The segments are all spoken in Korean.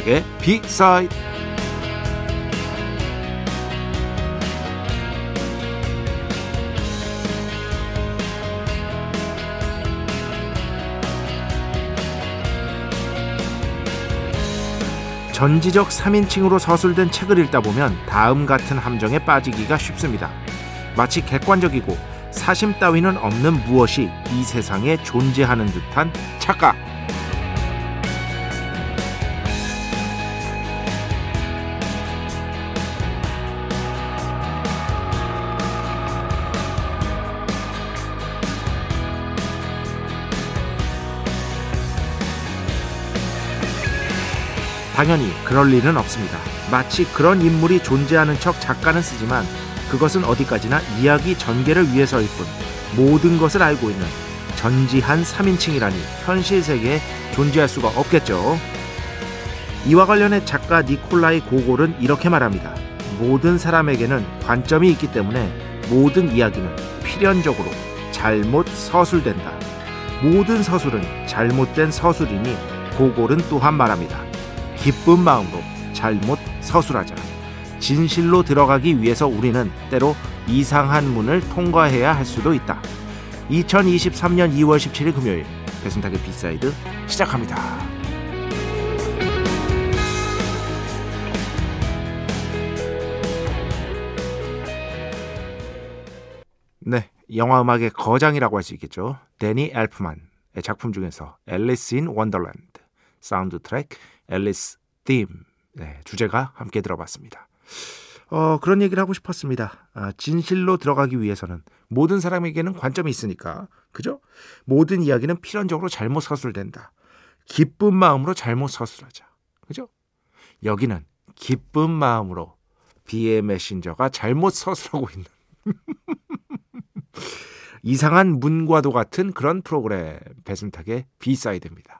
배승탁의 비사이드 전지적 3인칭으로 서술된 책을 읽다 보면 다음 같은 함정에 빠지기가 쉽습니다. 마치 객관적이고 사심 따위는 없는 무엇이 이 세상에 존재하는 듯한 착각. 당연히 그럴 일은 없습니다. 마치 그런 인물이 존재하는 척 작가는 쓰지만 그것은 어디까지나 이야기 전개를 위해서일 뿐 모든 것을 알고 있는 전지한 3인칭이라니 현실 세계에 존재할 수가 없겠죠. 이와 관련해 작가 니콜라이 고골은 이렇게 말합니다. 모든 사람에게는 관점이 있기 때문에 모든 이야기는 필연적으로 잘못 서술된다. 모든 서술은 잘못된 서술이니 고골은 또한 말합니다. 기쁜 마음으로 잘못 서술하자. 진실로 들어가기 위해서 우리는 때로 이상한 문을 통과해야 할 수도 있다. 2023년 2월 17일 금요일 배순탁의 B side 시작합니다. 네, 영화 음악의 거장이라고 할 수 있겠죠. 데니 엘프만의 작품 중에서 Alice in Wonderland 사운드 트랙 Alice's Theme 네, 주제가 함께 들어봤습니다. 어, 그런 얘기를 하고 싶었습니다. 아, 진실로 들어가기 위해서는 모든 사람에게는 관점이 있으니까, 그죠? 모든 이야기는 필연적으로 잘못 서술된다. 기쁜 마음으로 잘못 서술하자. 그죠? 여기는 기쁜 마음으로 B의 메신저가 잘못 서술하고 있는 이상한 문과도 같은 그런 프로그램 배순탁의 B side입니다.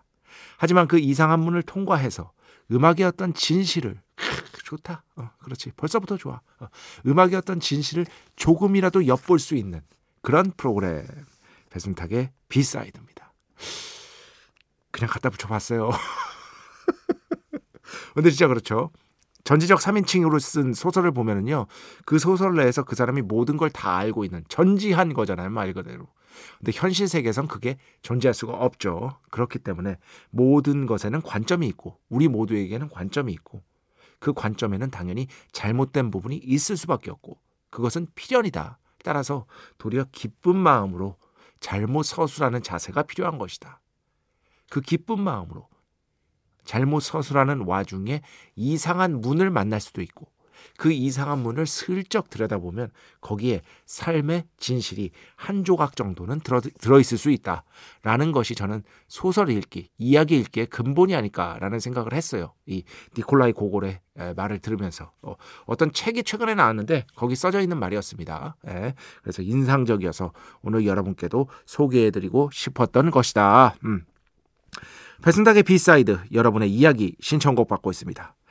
하지만 그 이상한 문을 통과해서 음악의 어떤 진실을 좋다. 어, 그렇지. 벌써부터 좋아. 어, 음악의 어떤 진실을 조금이라도 엿볼 수 있는 그런 프로그램 배순탁의 B side입니다. 그냥 갖다 붙여봤어요. 근데 진짜 그렇죠. 전지적 3인칭으로 쓴 소설을 보면은요, 그 소설 내에서 그 사람이 모든 걸 다 알고 있는 전지한 거잖아요, 말 그대로. 근데 현실 세계에선 그게 존재할 수가 없죠. 그렇기 때문에 모든 것에는 관점이 있고 우리 모두에게는 관점이 있고 그 관점에는 당연히 잘못된 부분이 있을 수밖에 없고 그것은 필연이다. 따라서 도리어 기쁜 마음으로 잘못 서술하는 자세가 필요한 것이다. 그 기쁜 마음으로 잘못 서술하는 와중에 이상한 문을 만날 수도 있고 그 이상한 문을 슬쩍 들여다보면 거기에 삶의 진실이 한 조각 정도는 들어, 들어있을 수 있다라는 것이 저는 소설 읽기, 이야기 읽기의 근본이 아닐까라는 생각을 했어요. 이 니콜라이 고골의 말을 들으면서 어, 떤 책이 최근에 나왔는데 거기 써져 있는 말이었습니다. 예, 그래서 인상적이어서 오늘 여러분께도 소개해드리고 싶었던 것이다. 음. 배순탁의 B side 여러분의 이야기 신청곡 받고 있습니다.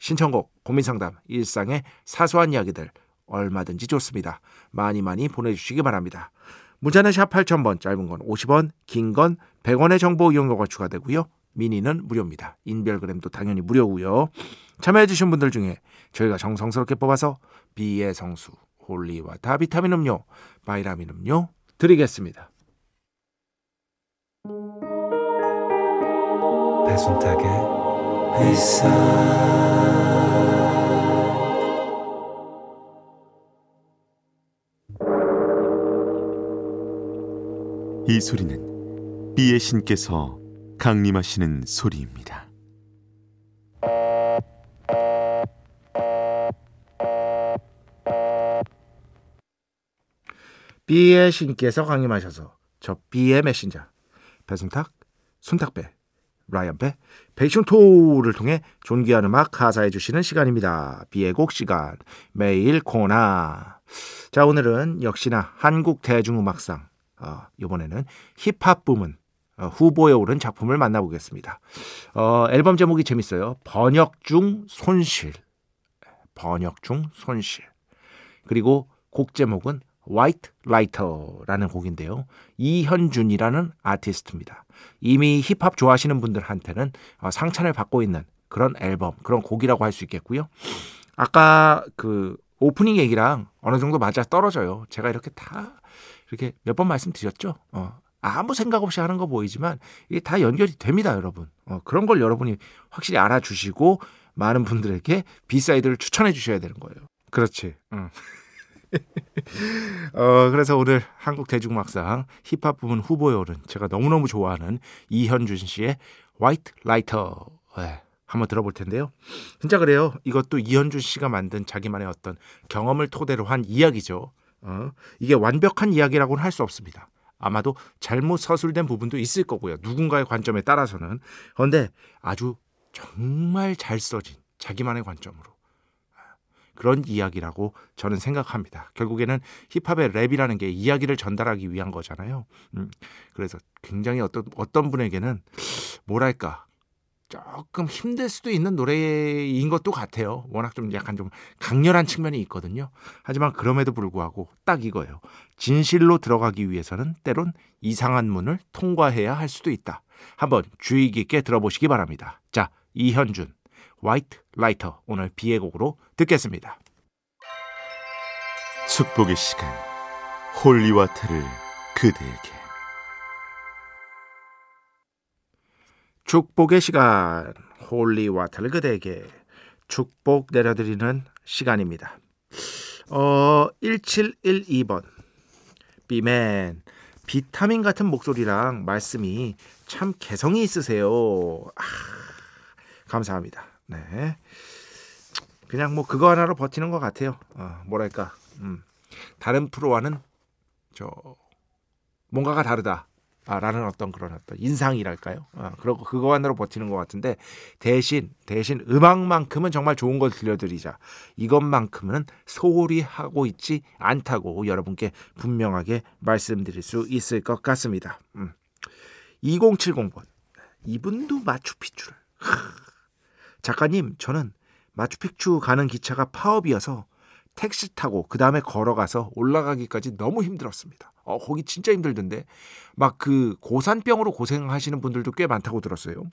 신청곡, 고민상담, 일상의 사소한 이야기들 얼마든지 좋습니다. 많이 많이 보내주시기 바랍니다. 문자는 샵 8000번, 짧은 건 50원, 긴 건 100원의 정보 이용료가 추가되고요. 미니는 무료입니다. 인별그램도 당연히 무료고요. 참여해주신 분들 중에 저희가 정성스럽게 뽑아서 비의 성수, Holy Water 비타민 음료, 바이라민 음료 드리겠습니다. 배순탁의 이 소리는 B의 신께서 강림하시는 소리입니다. B의 신께서 강림하셔서 저 B의 메신저 배순탁, 순탁배, 라이언배, 베이션 토를 통해 존귀한 음악 하사해 주시는 시간입니다. B의 곡 시간 매일 코나 자 오늘은 역시나 한국 대중음악상 어, 이번에는 힙합 부문 어, 후보에 오른 작품을 만나보겠습니다. 어, 앨범 제목이 재밌어요. 번역 중 손실. 번역 중 손실. 그리고 곡 제목은 White Lighter라는 곡인데요. 이현준이라는 아티스트입니다. 이미 힙합 좋아하시는 분들한테는 어, 상찬을 받고 있는 그런 앨범, 그런 곡이라고 할 수 있겠고요. 아까 그 오프닝 얘기랑 어느 정도 맞아 떨어져요. 제가 이렇게 다 이렇게 몇 번 말씀드렸죠. 어, 아무 생각 없이 하는 거 보이지만 이게 다 연결이 됩니다, 여러분. 어, 그런 걸 여러분이 확실히 알아주시고 많은 분들에게 B side를 추천해 주셔야 되는 거예요. 그렇지. 응. 어, 그래서 오늘 한국 대중음악상 힙합 부문 후보에 오른 제가 너무너무 좋아하는 이현준 씨의 White Lighter 네, 한번 들어볼 텐데요. 진짜 그래요. 이것도 이현준 씨가 만든 자기만의 어떤 경험을 토대로 한 이야기죠. 어, 이게 완벽한 이야기라고는 할 수 없습니다. 아마도 잘못 서술된 부분도 있을 거고요. 누군가의 관점에 따라서는. 그런데 아주 정말 잘 써진 자기만의 관점으로 그런 이야기라고 저는 생각합니다. 결국에는 힙합의 랩이라는 게 이야기를 전달하기 위한 거잖아요. 음, 그래서 굉장히 어떤 어떤 분에게는 뭐랄까 조금 힘들 수도 있는 노래인 것도 같아요. 워낙 좀 약간 좀 강렬한 측면이 있거든요. 하지만 그럼에도 불구하고 딱 이거예요. 진실로 들어가기 위해서는 때론 이상한 문을 통과해야 할 수도 있다. 한번 주의 깊게 들어보시기 바랍니다. 자, 이현준, White Lighter 오늘 B의 곡으로 듣겠습니다. 축복의 시간 Holy Water를 그대에게 축복의 시간 Holy Water를 그대에게 축복 내려드리는 시간입니다. 어 1712번 비맨 비타민 같은 목소리랑 말씀이 참 개성이 있으세요. 아, 감사합니다. 네. 그냥 뭐 그거 하나로 버티는 것 같아요. 어, 뭐랄까, 음, 다른 프로와는 저 뭔가가 다르다. 아, 라는 어떤 그런 어떤 인상이랄까요? 아, 그러고 그거 하나로 버티는 것 같은데 대신 대신 음악만큼은 정말 좋은 걸 들려드리자. 이것만큼은 소홀히 하고 있지 않다고 여러분께 분명하게 말씀드릴 수 있을 것 같습니다. 음. 2070번 이분도 마추픽추를 작가님 저는 마추픽추 가는 기차가 파업이어서 택시 타고 그 다음에 걸어가서 올라가기까지 너무 힘들었습니다. 어, 거기 진짜 힘들던데 막 그 고산병으로 고생하시는 분들도 꽤 많다고 들었어요.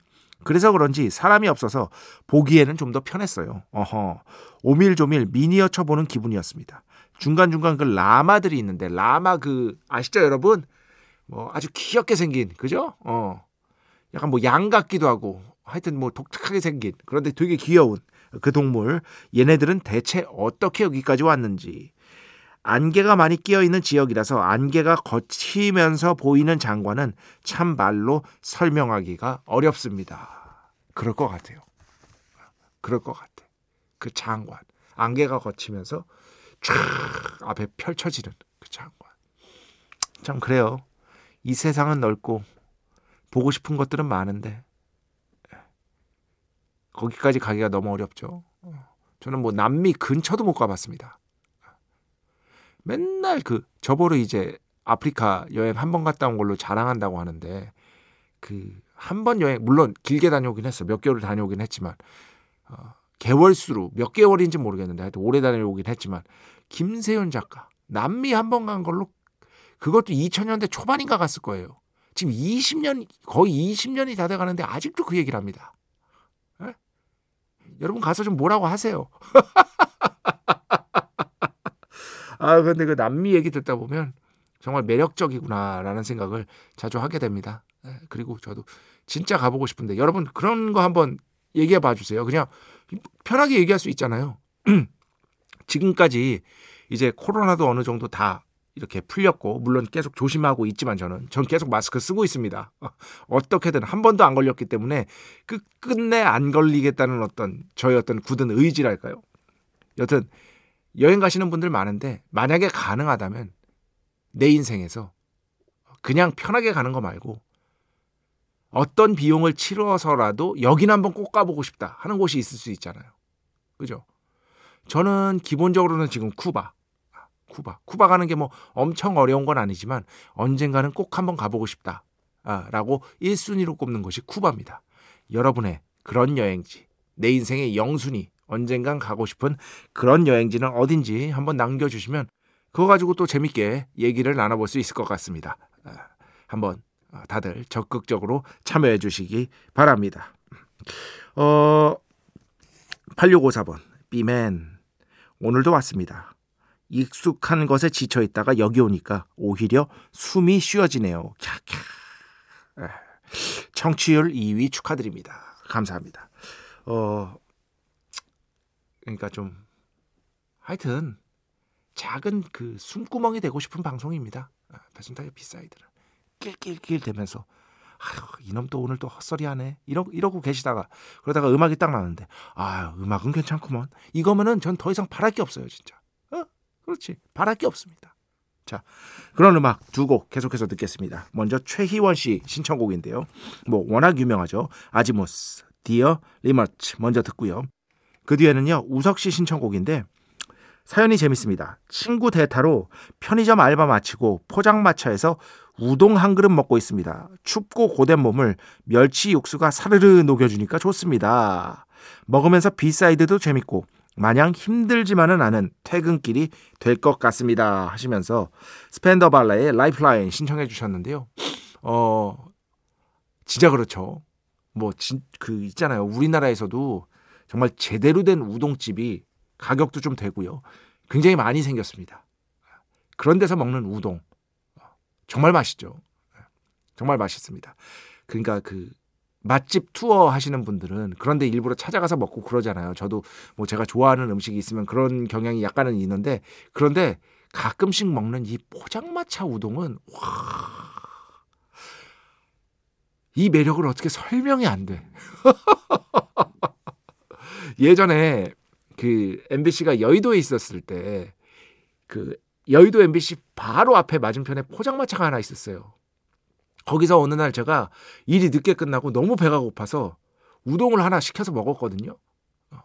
그래서 그런지 사람이 없어서 보기에는 좀 더 편했어요. 어허 오밀조밀 미니어처 보는 기분이었습니다. 중간중간 그 라마들이 있는데 라마 그 아시죠 여러분? 뭐 아주 귀엽게 생긴 그죠? 어 약간 뭐 양 같기도 하고 하여튼 뭐 독특하게 생긴 그런데 되게 귀여운 그 동물 얘네들은 대체 어떻게 여기까지 왔는지 안개가 많이 끼어 있는 지역이라서 안개가 거치면서 보이는 장관은 참 말로 설명하기가 어렵습니다. 그럴 것 같아요. 그럴 것 같아. 그 장관 안개가 거치면서 쫙 앞에 펼쳐지는 그 장관. 참 그래요. 이 세상은 넓고 보고 싶은 것들은 많은데 거기까지 가기가 너무 어렵죠. 저는 뭐 남미 근처도 못 가봤습니다. 맨날 그 저보러 이제 아프리카 여행 한 번 갔다 온 걸로 자랑한다고 하는데 그 한 번 여행 물론 길게 다녀오긴 했어 몇 개월 다녀오긴 했지만 어, 개월 수로 몇 개월인지 모르겠는데 하여튼 오래 다녀오긴 했지만 김세현 작가 남미 한 번 간 걸로 그것도 2000년대 초반인가 갔을 거예요. 지금 20년 거의 20년이 다 돼가는데 아직도 그 얘기를 합니다. 에? 여러분 가서 좀 뭐라고 하세요. 아 근데 그 남미 얘기 듣다 보면 정말 매력적이구나라는 생각을 자주 하게 됩니다. 에, 그리고 저도 진짜 가보고 싶은데 여러분 그런 거 한번 얘기해 봐 주세요. 그냥 편하게 얘기할 수 있잖아요. 지금까지 이제 코로나도 어느 정도 다 이렇게 풀렸고 물론 계속 조심하고 있지만 저는 전 계속 마스크 쓰고 있습니다. 어떻게든 한 번도 안 걸렸기 때문에 그 끝내 안 걸리겠다는 어떤 저의 어떤 굳은 의지랄까요? 여튼 여행 가시는 분들 많은데 만약에 가능하다면 내 인생에서 그냥 편하게 가는 거 말고 어떤 비용을 치러서라도 여긴 한번 꼭 가보고 싶다 하는 곳이 있을 수 있잖아요. 그죠? 저는 기본적으로는 지금 쿠바, 쿠바, 쿠바 가는 게 뭐 엄청 어려운 건 아니지만 언젠가는 꼭 한번 가보고 싶다. 라고 1순위로 꼽는 것이 쿠바입니다. 여러분의 그런 여행지, 내 인생의 영순위, 언젠간 가고 싶은 그런 여행지는 어딘지 한번 남겨주시면 그거 가지고 또 재밌게 얘기를 나눠볼 수 있을 것 같습니다. 한번 다들 적극적으로 참여해 주시기 바랍니다. 어, 8654번, 비맨. 오늘도 왔습니다. 익숙한 것에 지쳐 있다가 여기 오니까 오히려 숨이 쉬어지네요. 캬캬. 청취율 2위 축하드립니다. 감사합니다. 어 그러니까 좀 하여튼 작은 그 숨구멍이 되고 싶은 방송입니다. 배순탁의 B side는 낄낄낄 대면서 아유 이놈 또 오늘 또 헛소리하네 이러, 이러고 계시다가 그러다가 음악이 딱 나는데 아유 음악은 괜찮구먼 이거면은 전 더 이상 바랄 게 없어요 진짜 어 그렇지 바랄 게 없습니다 자 그런 음악 두 곡 계속해서 듣겠습니다 먼저 최희원 씨 신청곡인데요 뭐 워낙 유명하죠 Azymuth Dear Limmertz 먼저 듣고요 그 뒤에는요 우석 씨 신청곡인데 사연이 재밌습니다. 친구 대타로 편의점 알바 마치고 포장마차에서 우동 한 그릇 먹고 있습니다. 춥고 고된 몸을 멸치 육수가 사르르 녹여주니까 좋습니다. 먹으면서 B side도 재밌고 마냥 힘들지만은 않은 퇴근길이 될 것 같습니다. 하시면서 Spandau Ballet의 Lifeline 신청해 주셨는데요. 어, 진짜 그렇죠. 뭐, 진, 그, 있잖아요. 우리나라에서도 정말 제대로 된 우동집이 가격도 좀 되고요. 굉장히 많이 생겼습니다. 그런 데서 먹는 우동 정말 맛있죠. 정말 맛있습니다. 그러니까 그 맛집 투어 하시는 분들은 그런데 일부러 찾아가서 먹고 그러잖아요. 저도 뭐 제가 좋아하는 음식이 있으면 그런 경향이 약간은 있는데 그런데 가끔씩 먹는 이 포장마차 우동은 와. 이 매력을 어떻게 설명이 안 돼. 예전에 그 MBC가 여의도에 있었을 때 그 여의도 MBC 바로 앞에 맞은편에 포장마차가 하나 있었어요. 거기서 어느 날 제가 일이 늦게 끝나고 너무 배가 고파서 우동을 하나 시켜서 먹었거든요. 어.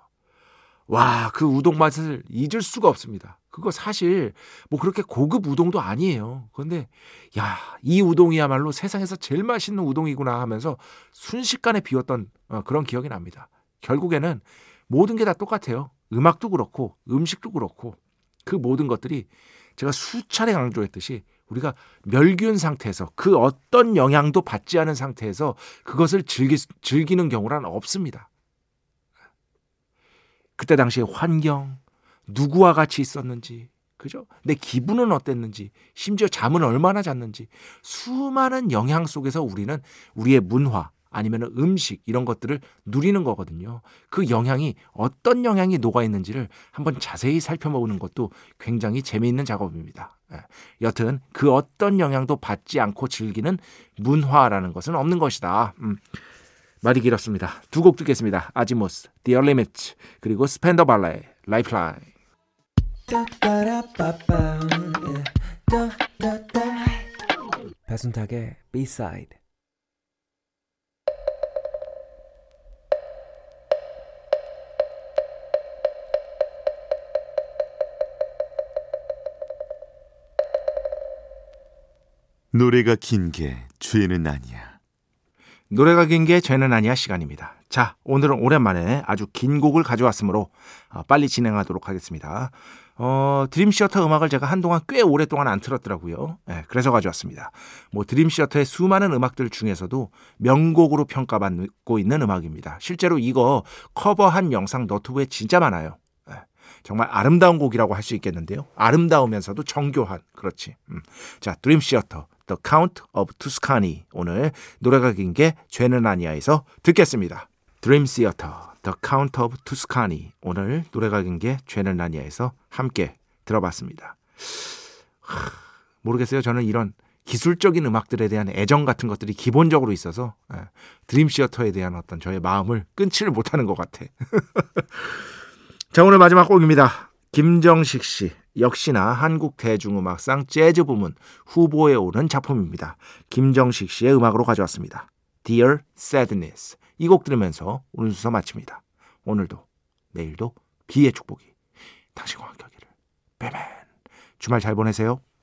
와, 그 우동 맛을 잊을 수가 없습니다. 그거 사실 뭐 그렇게 고급 우동도 아니에요. 그런데 야, 이 우동이야말로 세상에서 제일 맛있는 우동이구나 하면서 순식간에 비웠던 어, 그런 기억이 납니다. 결국에는 모든 게 다 똑같아요. 음악도 그렇고 음식도 그렇고 그 모든 것들이 제가 수차례 강조했듯이 우리가 멸균 상태에서 그 어떤 영향도 받지 않은 상태에서 그것을 즐기, 즐기는 경우란 없습니다. 그때 당시에 환경, 누구와 같이 있었는지, 그죠? 내 기분은 어땠는지, 심지어 잠은 얼마나 잤는지, 수많은 영향 속에서 우리는 우리의 문화, 아니면 음식 이런 것들을 누리는 거거든요. 그 영향이 어떤 영향이 녹아 있는지를 한번 자세히 살펴보는 것도 굉장히 재미있는 작업입니다. 예. 여튼 그 어떤 영향도 받지 않고 즐기는 문화라는 것은 없는 것이다. 음. 말이 길었습니다. 두 곡 듣겠습니다. 아지모스, The Limit 그리고 스펜더 발라의 Lifeline. 배순탁의 B-side 노래가 긴 게 죄는 아니야. 노래가 긴 게 죄는 아니야 시간입니다. 자, 오늘은 오랜만에 아주 긴 곡을 가져왔으므로 어, 빨리 진행하도록 하겠습니다. 어, 드림시어터 음악을 제가 한동안 꽤 오랫동안 안 틀었더라고요. 네, 그래서 가져왔습니다. 뭐 드림시어터의 수많은 음악들 중에서도 명곡으로 평가받고 있는 음악입니다. 실제로 이거 커버한 영상 너튜브에 진짜 많아요. 네, 정말 아름다운 곡이라고 할 수 있겠는데요. 아름다우면서도 정교한 그렇지. 음. 자, 드림시어터 The Count of Tuscany 오늘 노래가 긴 게 죄는 아니야에서 듣겠습니다. 드림 시어터 The Count of Tuscany 오늘 노래가 긴 게 죄는 아니야에서 함께 들어봤습니다. 하, 모르겠어요. 저는 이런 기술적인 음악들에 대한 애정 같은 것들이 기본적으로 있어서 예, 드림 시어터에 대한 어떤 저의 마음을 끊지를 못하는 것 같아. 자 오늘 마지막 곡입니다. 김정식 씨 역시나 한국 대중음악상 재즈 부문 후보에 오른 작품입니다. 김정식 씨의 음악으로 가져왔습니다. Dear Sadness 이 곡 들으면서 오늘 수서 마칩니다. 오늘도 내일도 비의 축복이 당신과 함께 하기를. 빼맨 주말 잘 보내세요.